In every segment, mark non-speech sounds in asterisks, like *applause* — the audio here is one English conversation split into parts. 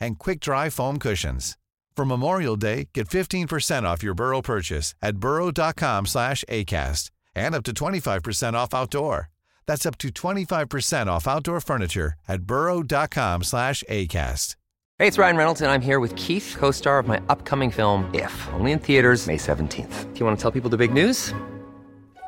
and quick-dry foam cushions. For Memorial Day, get 15% off your Burrow purchase at burrow.com slash ACAST and up to 25% off outdoor. That's up to 25% off outdoor furniture at burrow.com slash ACAST. Hey, it's Ryan Reynolds, and I'm here with Keith, co-star of my upcoming film, If, only in theaters May 17th. Do you want to tell people the big news?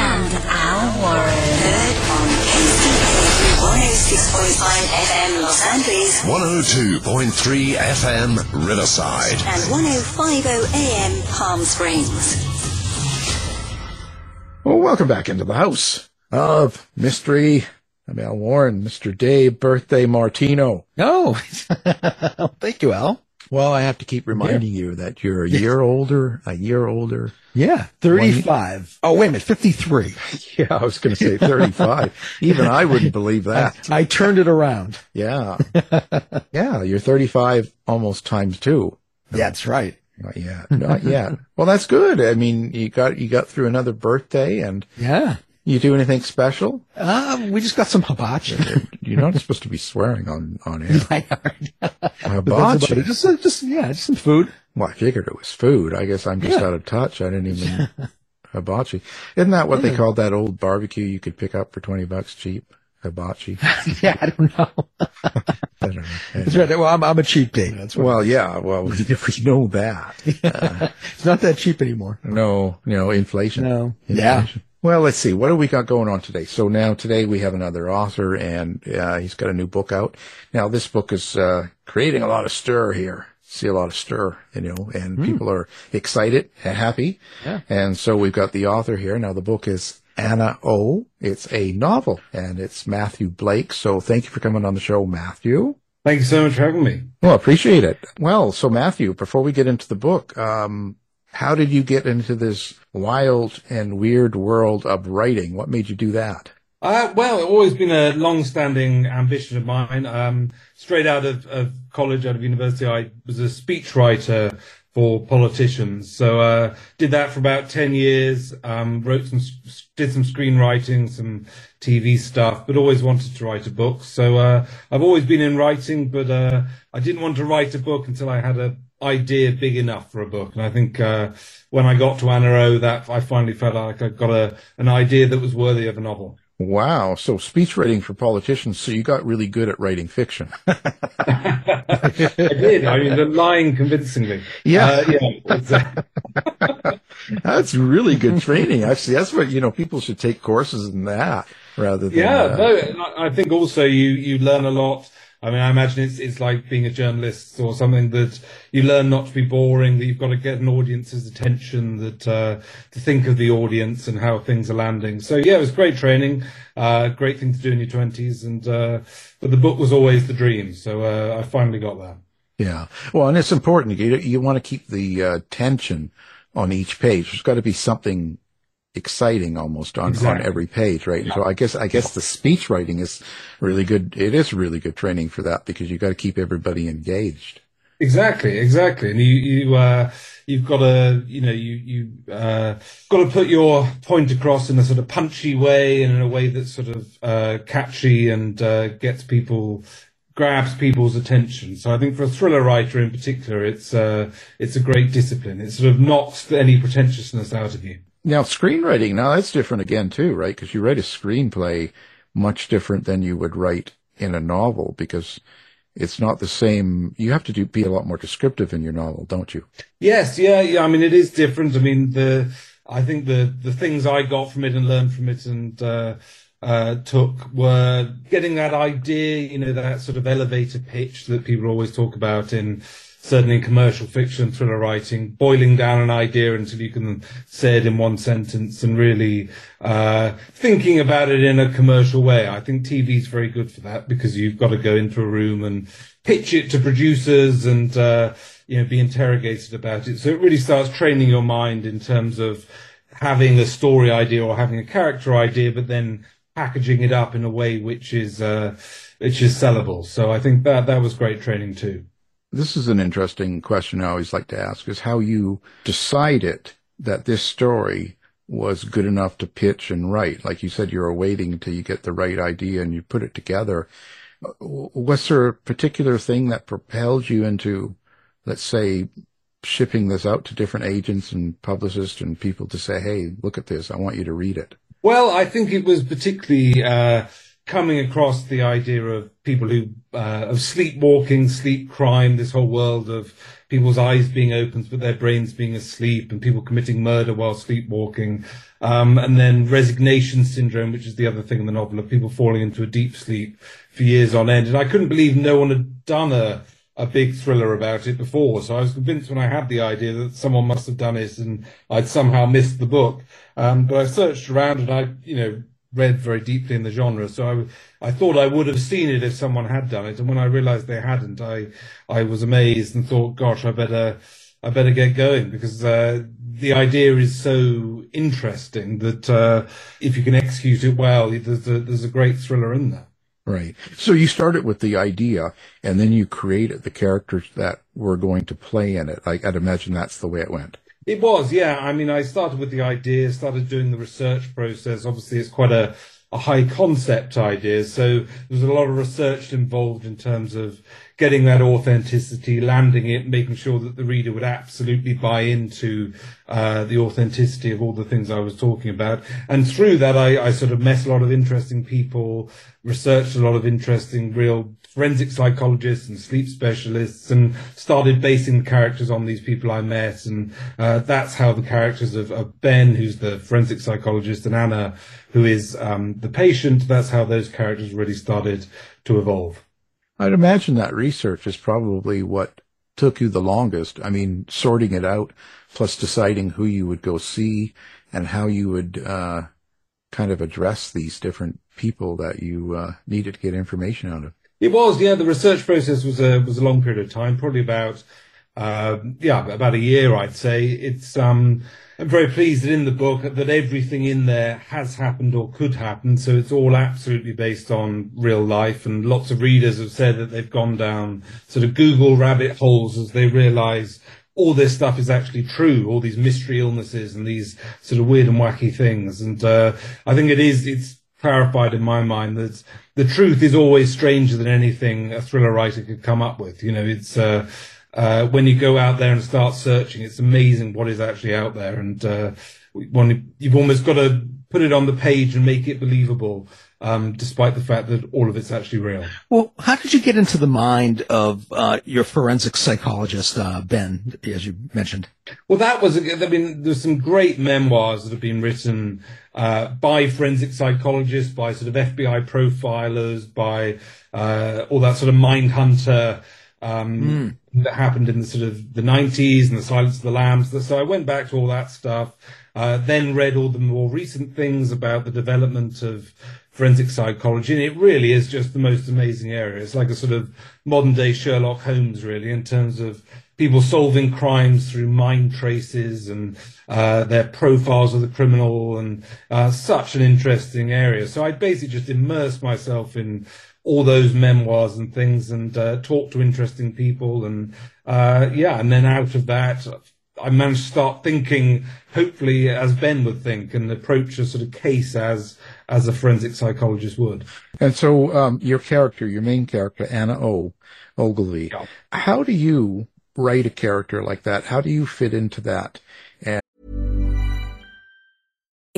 and Al Warren. Heard on KCAA 106.5 FM Los Angeles 102.3 FM Riverside. and 105.0 AM Palm Springs. Well, welcome back into the house of mystery. I'm Al Warren, Mr. Dave Birthday Martino. Oh, *laughs* thank you, Al. Well, I have to keep reminding you that you're a year *laughs* older, a year older. Yeah, 35. Oh, wait a minute, 53. *laughs* Yeah, I was going to say 35. *laughs* Even I wouldn't believe that. I turned it around. Yeah. Yeah, you're 35 almost times two. That's right. Not yet. Not yet. Well, that's good. I mean, you got, you got through another birthday and Yeah. You do anything special? Uh, we just got some hibachi. You're not supposed to be swearing on, on air. *laughs* I heard. But that's Hibachi. Just, uh, just, yeah, just some food. Well, I figured it was food. I guess I'm just Yeah. out of touch. I didn't even *laughs* hibachi. Isn't that what they called that old barbecue you could pick up for twenty bucks cheap? Hibachi. *laughs* Yeah, I don't know. I don't know. That's right. Well, I'm, I'm a cheap date. That's what. Well, yeah. Well, we, we know that. it's not that cheap anymore. No, you know, inflation. No. Yeah. Inflation. Well, let's see. What do we got going on today? So now today we have another author and uh, he's got a new book out. Now this book is uh, creating a lot of stir here. See a lot of stir, you know, and people are excited and happy. Yeah. And so we've got the author here. Now the book is Anna O. It's a novel and it's Matthew Blake. So thank you for coming on the show, Matthew. Thank you so much for having me. Well, appreciate it. Well, so Matthew, before we get into the book, um, how did you get into this wild and weird world of writing? What made you do that? Uh, well, it's always been a long-standing ambition of mine. Um, straight out of, of college, out of university, I was a speechwriter for politicians. So uh, did that for about ten years. Um, wrote some, did some screenwriting, some TV stuff, but always wanted to write a book. So uh, I've always been in writing, but uh, I didn't want to write a book until I had a idea big enough for a book. And I think uh, when I got to Anna that I finally felt like I got a an idea that was worthy of a novel. Wow. So speech writing for politicians. So you got really good at writing fiction. *laughs* I did. I mean, the lying convincingly. Yeah. Uh, yeah. Uh, *laughs* That's really good training. Actually, that's what, you know, people should take courses in that rather than. yeah. uh, No, I I think also you, you learn a lot. I mean, I imagine it's, it's like being a journalist or something that you learn not to be boring, that you've got to get an audience's attention, that, uh, to think of the audience and how things are landing. So yeah, it was great training, uh, great thing to do in your twenties. And, uh, but the book was always the dream. So, uh, I finally got there. Yeah. Well, and it's important. You, you want to keep the uh, tension on each page. There's got to be something exciting almost on, on every page, right? And so I guess, I guess the speech writing is really good. It is really good training for that because you've got to keep everybody engaged. Exactly, exactly. And you, you, uh, you've got to, you know, you, you, uh, got to put your point across in a sort of punchy way and in a way that's sort of, uh, catchy and, uh, gets people, grabs people's attention. So I think for a thriller writer in particular, it's, uh, it's a great discipline. It sort of knocks any pretentiousness out of you. Now, screenwriting, now that's different again too, right? Because you write a screenplay much different than you would write in a novel because it's not the same. You have to do, be a lot more descriptive in your novel, don't you? Yes, yeah, yeah. I mean, it is different. I mean, the I think the the things I got from it and learned from it and uh, uh, took were getting that idea, you know, that sort of elevator pitch that people always talk about in certainly in commercial fiction, thriller writing, boiling down an idea until you can say it in one sentence and really uh, thinking about it in a commercial way. I think TV is very good for that because you've got to go into a room and pitch it to producers and uh, you know be interrogated about it. So it really starts training your mind in terms of having a story idea or having a character idea, but then packaging it up in a way which is uh, which is sellable. So I think that that was great training too. This is an interesting question I always like to ask is how you decided that this story was good enough to pitch and write. Like you said, you're waiting until you get the right idea and you put it together. Was there a particular thing that propelled you into, let's say, shipping this out to different agents and publicists and people to say, Hey, look at this. I want you to read it. Well, I think it was particularly, uh, coming across the idea of people who uh, of sleepwalking, sleep crime, this whole world of people's eyes being opened but their brains being asleep, and people committing murder while sleepwalking, um, and then resignation syndrome, which is the other thing in the novel of people falling into a deep sleep for years on end. And I couldn't believe no one had done a a big thriller about it before. So I was convinced when I had the idea that someone must have done it and I'd somehow missed the book. Um, but I searched around and I, you know, read very deeply in the genre. So I, I thought I would have seen it if someone had done it. And when I realized they hadn't, I, I was amazed and thought, gosh, I better, I better get going because, uh, the idea is so interesting that, uh, if you can execute it well, there's a, there's a great thriller in there. Right. So you started with the idea and then you created the characters that were going to play in it. I, I'd imagine that's the way it went. It was, yeah. I mean, I started with the idea, started doing the research process. Obviously, it's quite a, a high concept idea. So there was a lot of research involved in terms of getting that authenticity, landing it, making sure that the reader would absolutely buy into uh, the authenticity of all the things I was talking about. And through that, I, I sort of met a lot of interesting people, researched a lot of interesting real forensic psychologists and sleep specialists and started basing the characters on these people I met. And uh, that's how the characters of, of, Ben, who's the forensic psychologist, and Anna, who is um, the patient, that's how those characters really started to evolve. I'd imagine that research is probably what took you the longest. I mean, sorting it out, plus deciding who you would go see and how you would uh, kind of address these different people that you uh, needed to get information out of. It was, yeah. The research process was a was a long period of time, probably about uh, yeah, about a year, I'd say. It's um, I'm very pleased that in the book that everything in there has happened or could happen. So it's all absolutely based on real life. And lots of readers have said that they've gone down sort of Google rabbit holes as they realize all this stuff is actually true, all these mystery illnesses and these sort of weird and wacky things. And, uh, I think it is, it's clarified in my mind that the truth is always stranger than anything a thriller writer could come up with. You know, it's, uh, uh, when you go out there and start searching, it's amazing what is actually out there. And, uh, you've almost got to put it on the page and make it believable. Um, despite the fact that all of it's actually real. Well, how did you get into the mind of uh, your forensic psychologist, uh, Ben, as you mentioned? Well, that was, I mean, there's some great memoirs that have been written uh, by forensic psychologists, by sort of FBI profilers, by uh, all that sort of mind hunter um, mm. that happened in the sort of the 90s and the Silence of the Lambs. So I went back to all that stuff, uh, then read all the more recent things about the development of forensic psychology, and it really is just the most amazing area. It's like a sort of modern day Sherlock Holmes, really, in terms of people solving crimes through mind traces and uh, their profiles of the criminal, and uh, such an interesting area. So I basically just immersed myself in all those memoirs and things and uh, talk to interesting people and uh, yeah, and then out of that, I managed to start thinking, hopefully, as Ben would think, and approach a sort of case as as a forensic psychologist would. And so, um, your character, your main character, Anna O. Ogilvy, Yeah. how do you write a character like that? How do you fit into that?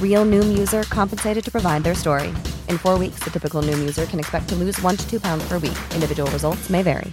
Real Noom user compensated to provide their story. In four weeks, the typical Noom user can expect to lose one to two pounds per week. Individual results may vary.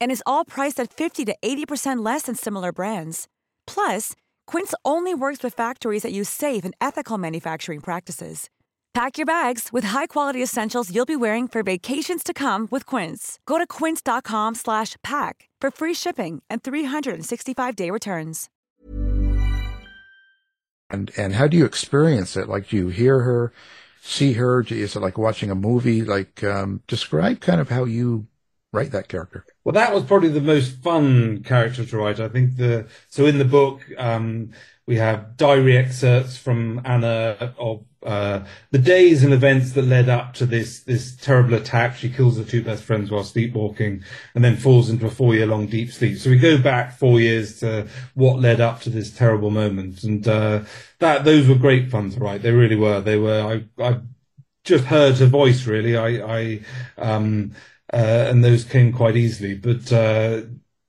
And is all priced at 50 to 80% less than similar brands. Plus, Quince only works with factories that use safe and ethical manufacturing practices. Pack your bags with high-quality essentials you'll be wearing for vacations to come with Quince. Go to quince.com/pack for free shipping and 365-day returns. and and how do you experience it? Like, do you hear her, see her? Is it like watching a movie? Like, um, describe kind of how you write that character. Well, that was probably the most fun character to write. I think the so in the book um, we have diary excerpts from Anna of uh, the days and events that led up to this this terrible attack. She kills her two best friends while sleepwalking, and then falls into a four year long deep sleep. So we go back four years to what led up to this terrible moment, and uh, that those were great fun to write. They really were. They were. I I just heard her voice really. I I um uh, and those came quite easily. But uh,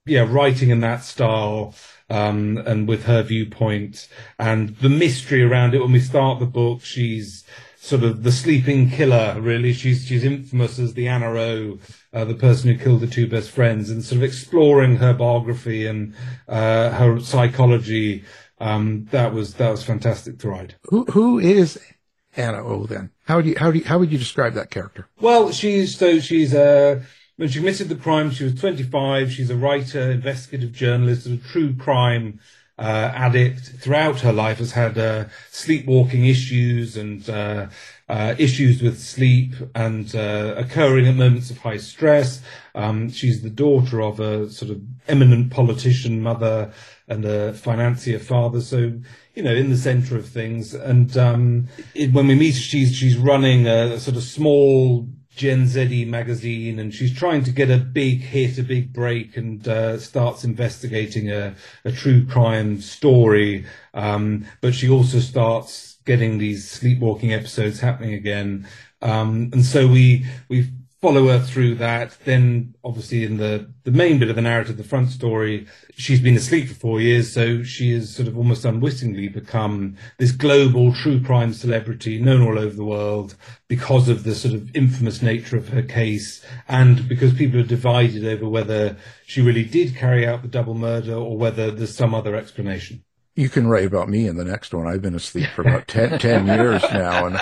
yeah, writing in that style um, and with her viewpoint and the mystery around it. When we start the book, she's sort of the sleeping killer. Really, she's she's infamous as the Anna O, uh, the person who killed the two best friends, and sort of exploring her biography and uh, her psychology. Um, that was that was fantastic to write. Who who is Anna O then? How do you how do you, how would you describe that character? Well, she's so she's uh when she committed the crime, she was 25. She's a writer, investigative journalist, a true crime uh, addict. Throughout her life, has had uh, sleepwalking issues and uh, uh, issues with sleep and uh, occurring at moments of high stress. Um, she's the daughter of a sort of eminent politician mother and a financier father. So, you know, in the center of things. And um, it, when we meet she's, she's running a, a sort of small Gen Z magazine, and she's trying to get a big hit, a big break, and uh, starts investigating a, a true crime story. Um, but she also starts getting these sleepwalking episodes happening again. Um, and so we we follow her through that. Then, obviously, in the, the main bit of the narrative, the front story, she's been asleep for four years, so she has sort of almost unwittingly become this global true crime celebrity known all over the world because of the sort of infamous nature of her case and because people are divided over whether she really did carry out the double murder or whether there's some other explanation you can write about me in the next one. I've been asleep for about *laughs* 10, 10 years now, and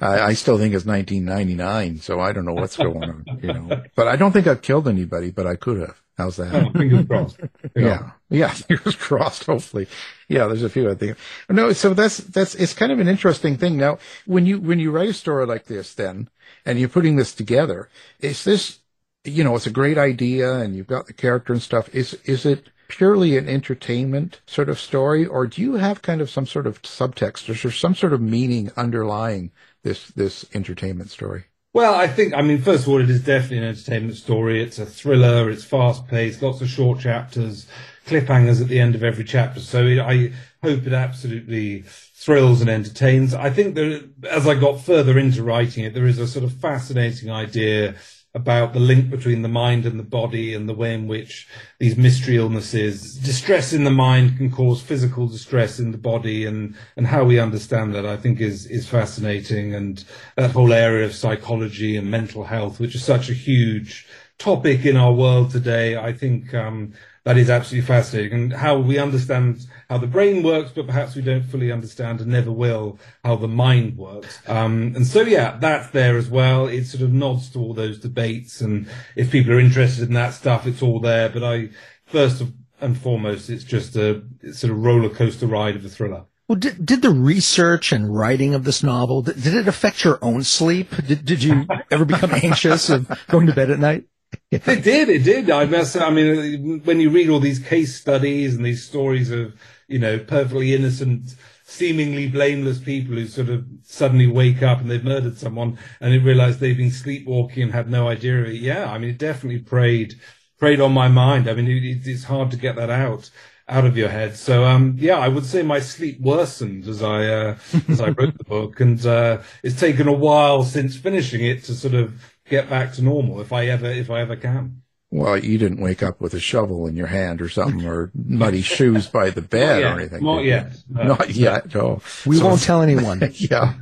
I, I, still think it's 1999. So I don't know what's going on, you know. But I don't think I've killed anybody, but I could have. How's that? Oh, fingers crossed. *laughs* yeah, yeah, fingers crossed. Hopefully, yeah. There's a few I think. No, so that's that's it's kind of an interesting thing. Now, when you when you write a story like this, then and you're putting this together, is this, you know, it's a great idea, and you've got the character and stuff. Is is it purely an entertainment sort of story, or do you have kind of some sort of subtext or some sort of meaning underlying this this entertainment story? Well, I think, I mean, first of all, it is definitely an entertainment story. It's a thriller. It's fast paced, lots of short chapters, cliffhangers at the end of every chapter. So it, I hope it absolutely thrills and entertains. I think that as I got further into writing it, there is a sort of fascinating idea about the link between the mind and the body and the way in which these mystery illnesses, distress in the mind can cause physical distress in the body and, and how we understand that I think is, is fascinating. And that whole area of psychology and mental health, which is such a huge topic in our world today, I think, um, that is absolutely fascinating and how we understand how the brain works, but perhaps we don't fully understand and never will how the mind works. Um, and so, yeah, that's there as well. It sort of nods to all those debates. And if people are interested in that stuff, it's all there. But I, first and foremost, it's just a sort of roller coaster ride of a thriller. Well, did, did the research and writing of this novel, did, did it affect your own sleep? Did, did you ever become *laughs* anxious of going to bed at night? it did. It did. I must. I mean, when you read all these case studies and these stories of you know perfectly innocent, seemingly blameless people who sort of suddenly wake up and they've murdered someone and they realize they've been sleepwalking and had no idea of it. Yeah, I mean, it definitely preyed preyed on my mind. I mean, it, it's hard to get that out out of your head. So um, yeah, I would say my sleep worsened as I uh, as I wrote the book, and uh, it's taken a while since finishing it to sort of get back to normal if I ever if I ever can. Well, you didn't wake up with a shovel in your hand or something, or muddy *laughs* shoes by the bed or anything. Not yet. No. Not yet. Oh, we so won't tell anyone. *laughs* yeah,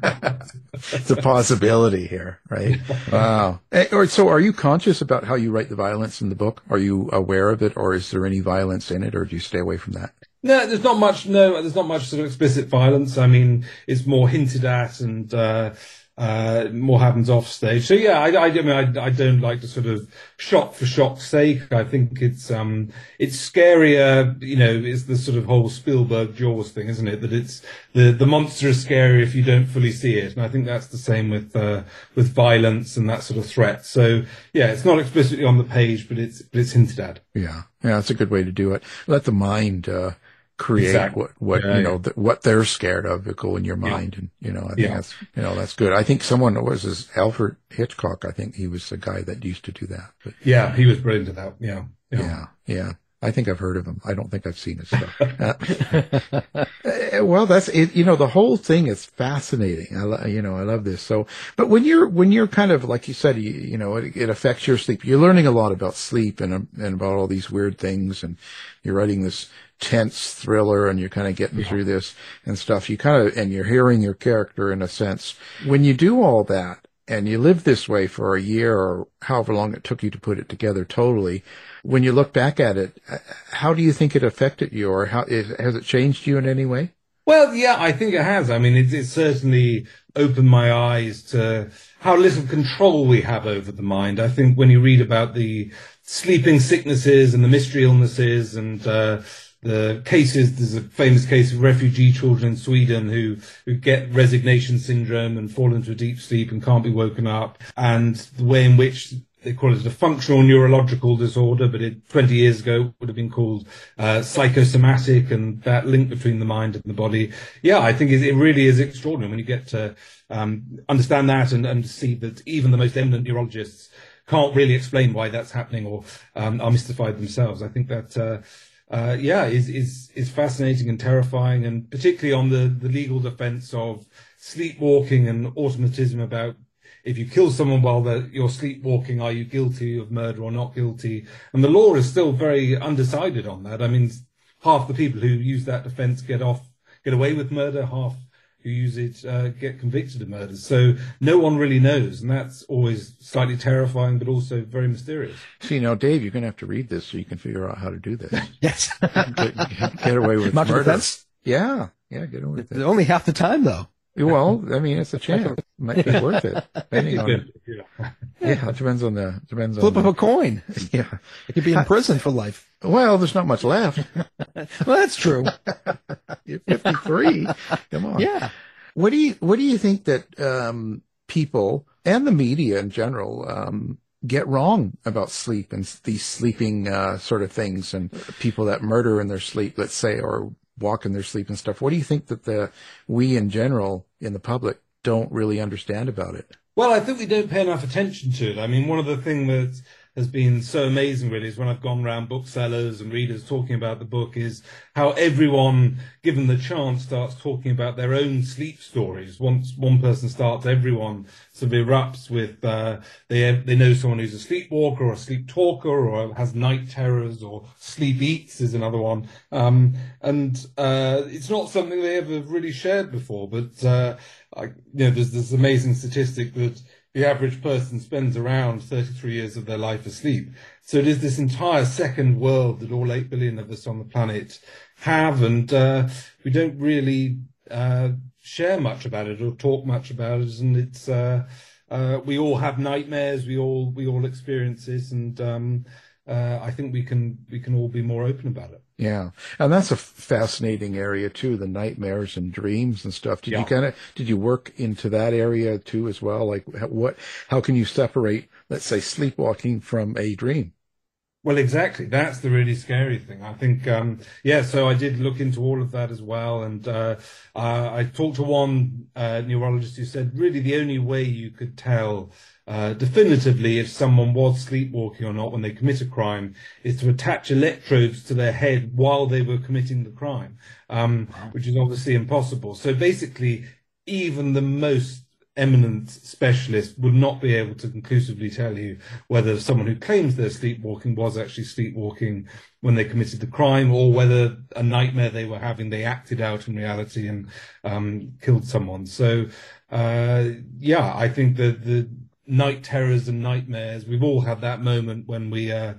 it's a possibility here, right? *laughs* Wow. Eh, or so, are you conscious about how you write the violence in the book? Are you aware of it, or is there any violence in it, or do you stay away from that? No, there's not much. No, there's not much sort of explicit violence. I mean, it's more hinted at and. Uh, uh, more happens off stage. So yeah, I, I, I mean, I, I, don't like to sort of shock for shock's sake. I think it's, um, it's scarier, you know, it's the sort of whole Spielberg Jaws thing, isn't it? That it's, the, the monster is scary if you don't fully see it. And I think that's the same with, uh, with violence and that sort of threat. So yeah, it's not explicitly on the page, but it's, but it's hinted at. Yeah. Yeah. That's a good way to do it. Let the mind, uh, create exactly. what what yeah, you know yeah. what they're scared of to go in your mind, yeah. and you know I think that's you know that's good. I think someone was this Alfred Hitchcock. I think he was the guy that used to do that. But, yeah, he was brilliant at that. Yeah, yeah, yeah. I think I've heard of him. I don't think I've seen his *laughs* stuff. uh, well, that's it. You know, the whole thing is fascinating. I, lo- you know, I love this. So, but when you're when you're kind of like you said, you, you know, it, it, affects your sleep. You're learning a lot about sleep and and about all these weird things, and you're writing this tense thriller and you're kind of getting yeah. through this and stuff. You kind of, and you're hearing your character in a sense. When you do all that and you live this way for a year or however long it took you to put it together totally, when you look back at it, uh, how do you think it affected you or how is, has it changed you in any way? Well, yeah, I think it has. I mean, it, it certainly opened my eyes to how little control we have over the mind. I think when you read about the sleeping sicknesses and the mystery illnesses and uh, the cases. There's a famous case of refugee children in Sweden who who get resignation syndrome and fall into a deep sleep and can't be woken up, and the way in which they call it a functional neurological disorder, but it 20 years ago would have been called uh, psychosomatic, and that link between the mind and the body. Yeah, I think it, really is extraordinary when you get to um, understand that and, and see that even the most eminent neurologists can't really explain why that's happening or um, are mystified themselves. I think that. Uh, uh, yeah, is, is, is fascinating and terrifying, and particularly on the, the legal defense of sleepwalking and automatism about if you kill someone while you're sleepwalking, are you guilty of murder or not guilty? And the law is still very undecided on that. I mean, half the people who use that defense get off, get away with murder, half who use it uh, get convicted of murder. So no one really knows, and that's always slightly terrifying, but also very mysterious. See, now, Dave, you're going to have to read this so you can figure out how to do this. *laughs* yes. get, get, get, away with Much murder. Defense? Yeah, yeah, get away with it. Only half the time, though. Well, I mean, it's a *laughs* chance. It might be worth it. Depending on, yeah. yeah, it depends on the depends Flip on of a coin. *laughs* Yeah, you could be in prison for life. Well, there's not much left. *laughs* well, that's true. You're 53. Come on. Yeah. What do you What do you think that um, people and the media in general um, get wrong about sleep and these sleeping uh, sort of things and people that murder in their sleep, let's say, or walk in their sleep and stuff. What do you think that the we in general in the public don't really understand about it? Well, I think we don't pay enough attention to it. I mean, one of the things that has been so amazing really is when I've gone around booksellers and readers talking about the book is how everyone, given the chance, starts talking about their own sleep stories. Once one person starts, everyone sort of erupts with uh, they they know someone who's a sleepwalker or a sleep talker or has night terrors or sleep eats is another one. Um, and uh, it's not something they ever really shared before, but uh, I, you know, there's this amazing statistic that the average person spends around 33 years of their life asleep. So it is this entire second world that all 8 billion of us on the planet have, and uh, we don't really uh, share much about it or talk much about it. And it's uh, uh we all have nightmares, we all we all experience this, and um, uh, I think we can we can all be more open about it. Yeah, and that's a fascinating area too. The nightmares and dreams and stuff. Did yeah. you kind of did you work into that area too as well? Like what? How can you separate, let's say, sleepwalking from a dream? Well, exactly. That's the really scary thing. I think, um, yeah. So I did look into all of that as well, and uh, uh, I talked to one uh, neurologist who said really the only way you could tell uh, definitively if someone was sleepwalking or not when they commit a crime is to attach electrodes to their head while they were committing the crime, um, wow. which is obviously impossible. So basically, even the most eminent specialist would not be able to conclusively tell you whether someone who claims they're sleepwalking was actually sleepwalking when they committed the crime or whether a nightmare they were having they acted out in reality and um, killed someone. So uh, yeah, I think that the night terrors and nightmares. We've all had that moment when we uh,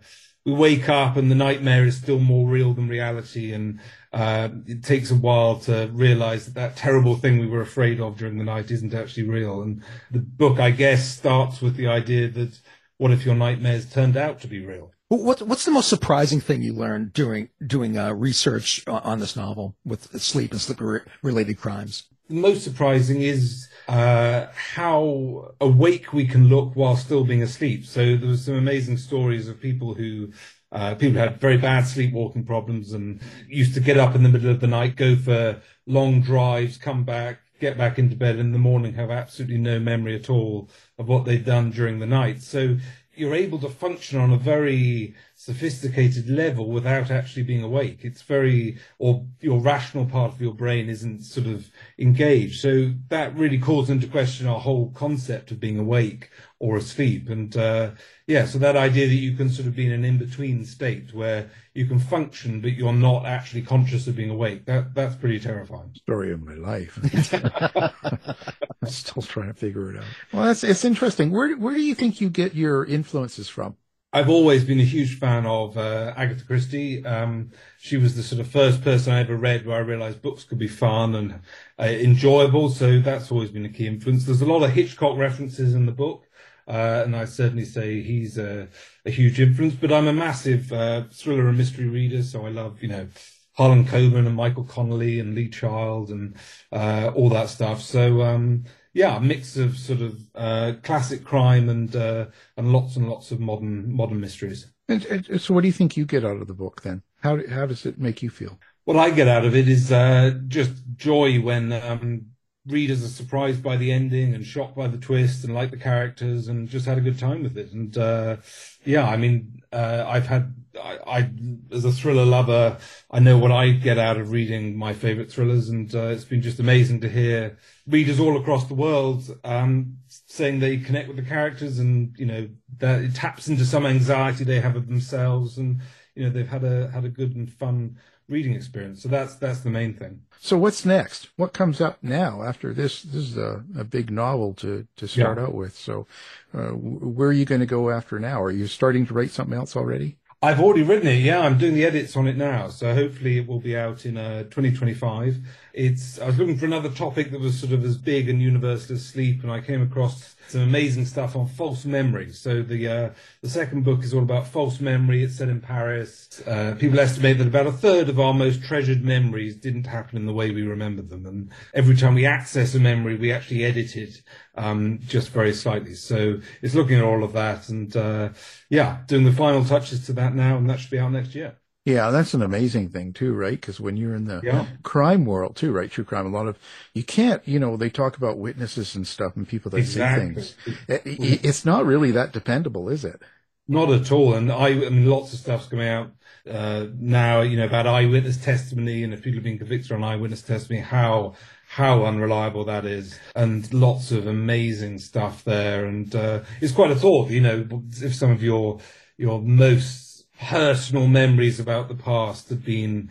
we wake up and the nightmare is still more real than reality, and uh, it takes a while to realize that that terrible thing we were afraid of during the night isn't actually real. And the book, I guess, starts with the idea that what if your nightmares turned out to be real? What, what's the most surprising thing you learned during doing uh, research on this novel with sleep and sleep related crimes? The most surprising is uh, how awake we can look while still being asleep. So there was some amazing stories of people who uh, people had very bad sleepwalking problems and used to get up in the middle of the night, go for long drives, come back, get back into bed in the morning, have absolutely no memory at all of what they'd done during the night. So you're able to function on a very sophisticated level without actually being awake. It's very, or your rational part of your brain isn't sort of engaged. So that really calls into question our whole concept of being awake or asleep. And uh, yeah, so that idea that you can sort of be in an in-between state where you can function, but you're not actually conscious of being awake. That that's pretty terrifying. Story of my life. *laughs* I'm still trying to figure it out. Well, that's it's interesting. Where where do you think you get your influences from? I've always been a huge fan of uh, Agatha Christie. Um, she was the sort of first person I ever read where I realized books could be fun and uh, enjoyable. So that's always been a key influence. There's a lot of Hitchcock references in the book. Uh, and I certainly say he's a, a, huge influence, but I'm a massive uh, thriller and mystery reader. So I love, you know, Harlan Coben and Michael Connelly and Lee Child and uh, all that stuff. So um, yeah, a mix of sort of uh, classic crime and uh, and lots and lots of modern modern mysteries. And, and, so, what do you think you get out of the book then? How how does it make you feel? What I get out of it is uh, just joy when um, readers are surprised by the ending and shocked by the twist and like the characters and just had a good time with it. And uh, yeah, I mean, uh, I've had I, I, as a thriller lover, I know what I get out of reading my favorite thrillers, and uh, it's been just amazing to hear readers all across the world um, saying they connect with the characters, and you know that it taps into some anxiety they have of themselves, and you know they've had a had a good and fun reading experience. So that's that's the main thing. So what's next? What comes up now after this? This is a, a big novel to to start yeah. out with. So uh, where are you going to go after now? Are you starting to write something else already? I've already written it. Yeah, I'm doing the edits on it now, so hopefully it will be out in uh, 2025. It's I was looking for another topic that was sort of as big and universal as sleep, and I came across some amazing stuff on false memory. So the uh, the second book is all about false memory. It's set in Paris. Uh, people estimate that about a third of our most treasured memories didn't happen in the way we remember them, and every time we access a memory, we actually edit it um, just very slightly. So it's looking at all of that, and uh, yeah, doing the final touches to that now, and that should be out next year. Yeah, that's an amazing thing too, right? Because when you're in the yeah. crime world too, right? True crime, a lot of you can't, you know, they talk about witnesses and stuff and people that exactly. see things. It, it's not really that dependable, is it? Not at all. And I, I mean, lots of stuff's coming out uh, now, you know, about eyewitness testimony and if people have been convicted on eyewitness testimony, how how unreliable that is, and lots of amazing stuff there. And uh, it's quite a thought, you know, if some of your your most personal memories about the past have been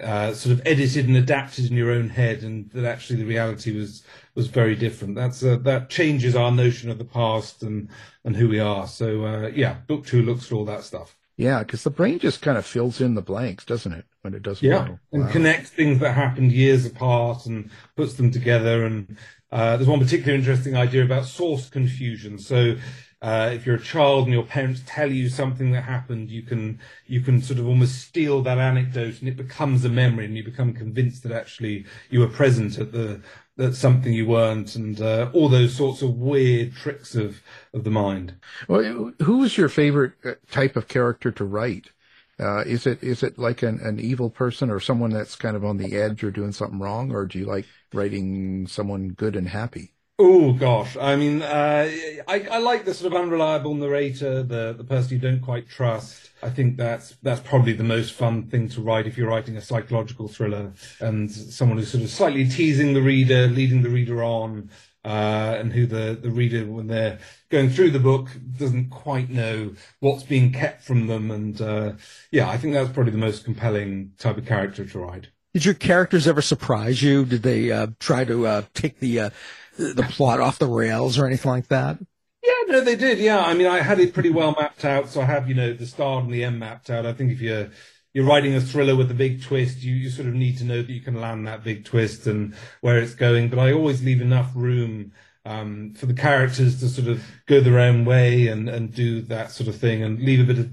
uh, sort of edited and adapted in your own head, and that actually the reality was was very different. That's uh, that changes our notion of the past and and who we are. So uh, yeah, book two looks for all that stuff. Yeah, because the brain just kind of fills in the blanks, doesn't it, when it does yeah, well? and connects things that happened years apart and puts them together. And uh, there's one particular interesting idea about source confusion. So uh, if you're a child and your parents tell you something that happened, you can you can sort of almost steal that anecdote, and it becomes a memory, and you become convinced that actually you were present at the that something you weren't, and uh, all those sorts of weird tricks of of the mind. Well, who was your favorite uh, type of character to write? Uh, is it is it like an, an evil person or someone that's kind of on the edge or doing something wrong, or do you like writing someone good and happy? Oh gosh, I mean, uh, I, I like the sort of unreliable narrator, the the person you don't quite trust. I think that's that's probably the most fun thing to write if you're writing a psychological thriller, and someone who's sort of slightly teasing the reader, leading the reader on, uh, and who the the reader, when they're going through the book, doesn't quite know what's being kept from them. And uh, yeah, I think that's probably the most compelling type of character to write. Did your characters ever surprise you? Did they uh, try to uh, take the uh, the plot off the rails or anything like that? Yeah, no, they did. Yeah, I mean, I had it pretty well mapped out, so I have you know the start and the end mapped out. I think if you're you're writing a thriller with a big twist, you, you sort of need to know that you can land that big twist and where it's going. But I always leave enough room um, for the characters to sort of go their own way and, and do that sort of thing and leave a bit of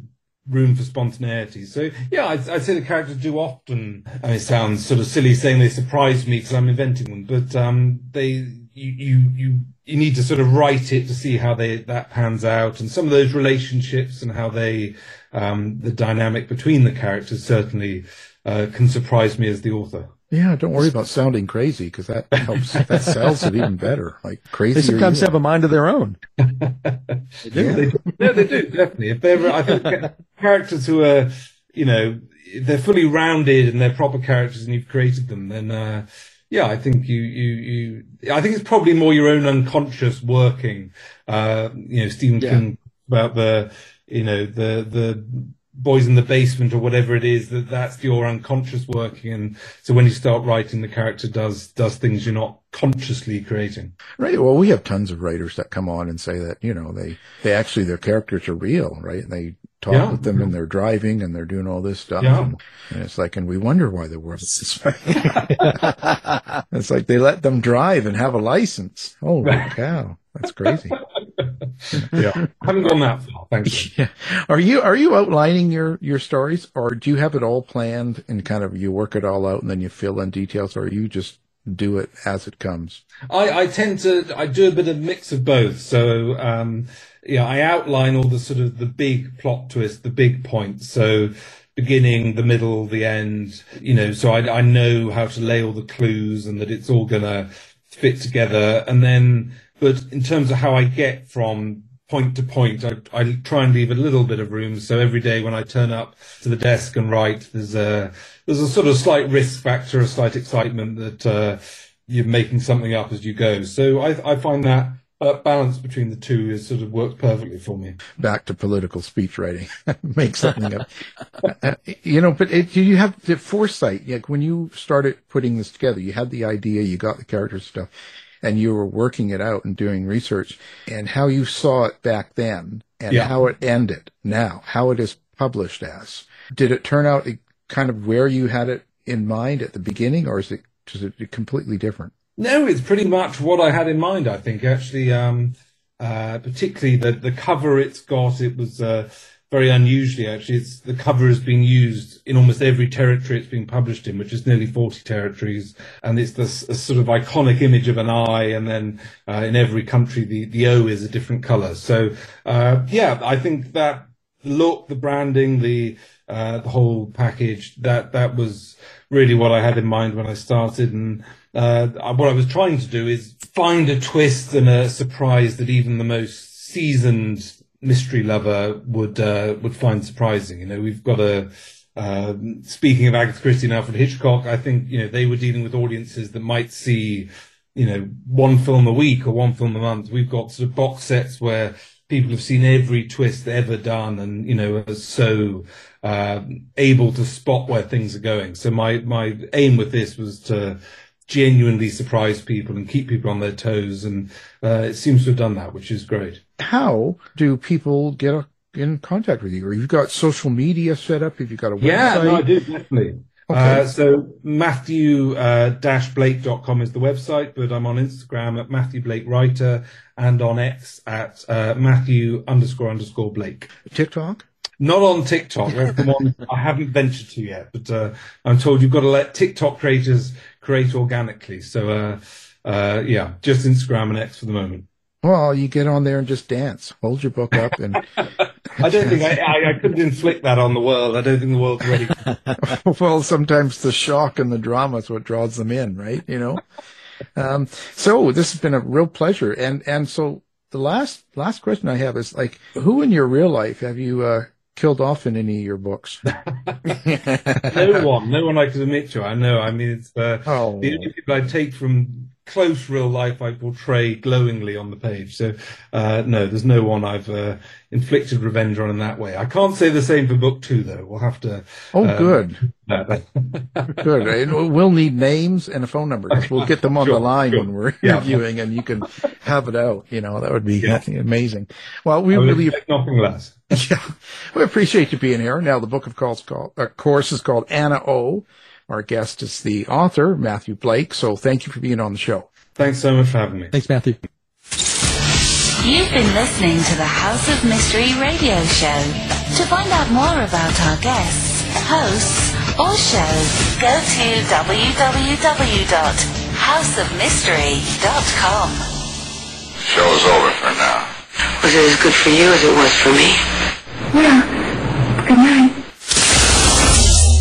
room for spontaneity. So yeah, I'd, I'd, say the characters do often. I mean, it sounds sort of silly saying they surprise me because I'm inventing them, but um, they you, you you you need to sort of write it to see how they that pans out, and some of those relationships and how they um, the dynamic between the characters certainly uh, can surprise me as the author. Yeah, don't worry about sounding crazy because that helps. that sells it even better. Like crazy. They sometimes have a mind of their own. they do. Yeah. They do. No, they do definitely. If they're, I think characters who are, you know, they're fully rounded and they're proper characters, and you've created them, then uh, yeah, I think you, you, you, I think it's probably more your own unconscious working. Uh, you know, Stephen yeah. King about the, you know, the, the boys in the basement or whatever it is, that that's your unconscious working. And so when you start writing, the character does, does things you're not consciously creating. Right. Well, we have tons of writers that come on and say that, you know, they, they actually, their characters are real, right? And they talk yeah. with them and they're driving and they're doing all this stuff. Yeah. And, and, it's like, and we wonder why the world is this way. *laughs* it's like they let them drive and have a license. Oh, cow. That's crazy. *laughs* yeah, I haven't gone that far. Thanks. *laughs* Yeah. Are you are you outlining your your stories, or do you have it all planned and kind of you work it all out and then you fill in details, or you just do it as it comes? I, I tend to I do a bit of mix of both. So um, yeah, I outline all the sort of the big plot twist, the big points. So beginning, the middle, the end. You know, so I I know how to lay all the clues and that it's all gonna fit together. And then, but in terms of how I get from point to point, I, I try and leave a little bit of room. So every day when I turn up to the desk and write, there's a there's a sort of slight risk factor, a slight excitement that uh, you're making something up as you go. So I, I find that uh, balance between the two is sort of works perfectly for me. Back to political speech writing, *laughs* make something up. Uh, you know, but it, you have the foresight. Like when you started putting this together, you had the idea, you got the character stuff, and you were working it out and doing research, and how you saw it back then, and Yeah. how it ended now, how it is published as. Did it turn out kind of where you had it in mind at the beginning, or is it is it completely different? No, it's pretty much what I had in mind. I think actually, um, uh, particularly the the cover it's got. It was uh, very unusually actually. It's the cover has been used in almost every territory it's been published in, which is nearly forty territories, and it's this sort of iconic image of an eye, and then uh, in every country the the O is a different color. So uh, yeah, I think that look, the branding, the uh, the whole package that that was really what I had in mind when I started, and uh, what I was trying to do is find a twist and a surprise that even the most seasoned mystery lover would uh, would find surprising. You know, we've got a uh, speaking of Agatha Christie and Alfred Hitchcock, I think you know they were dealing with audiences that might see you know one film a week or one film a month. We've got sort of box sets where people have seen every twist ever done and you know are so uh, able to spot where things are going. So my my aim with this was to genuinely surprise people and keep people on their toes, and uh, it seems to have done that, which is great. How do people get in contact with you? Or you've got social media set up? Have you got a website? Yeah, no, I do definitely. Okay. Uh, so Matthew-Blake.com is the website, but I'm on Instagram at Matthew Blake Writer and on X at uh, Matthew underscore underscore Blake. TikTok? Not on TikTok. One I haven't ventured to yet, but uh, I'm told you've got to let TikTok creators create organically. So uh, uh, yeah, just Instagram and X for the moment. Well, you get on there and just dance. Hold your book up and *laughs* I don't think I, I, I couldn't inflict that on the world. I don't think the world's ready. *laughs* well, sometimes the shock and the drama is what draws them in, right? You know. Um, so this has been a real pleasure, and and so the last last question I have is like, who in your real life have you uh, killed off in any of your books? *laughs* no one, no one I could admit to. I know. I mean, it's uh, Oh. the only people I take from close real life I portray glowingly on the page. So uh, no, there's no one I've uh, inflicted revenge on in that way. I can't say the same for book two, though. We'll have to. Oh, um, good. *laughs* Good. And we'll need names and a phone number. we'll get them on Sure, the line sure. when we're Yeah. interviewing, and you can have it out. You know, that would be amazing. Well, we really nothing less. *laughs* Yeah, we appreciate you being here. Now, the book of calls called, uh, course is called Anna O. Our guest is the author, Matthew Blake. So thank you for being on the show. Thanks so much for having me. Thanks, Matthew. You've been listening to the House of Mystery radio show. To find out more about our guests, hosts, or shows, go to www.houseofmystery.com. Show's over for now. Was it as good for you as it was for me? Yeah. Good night.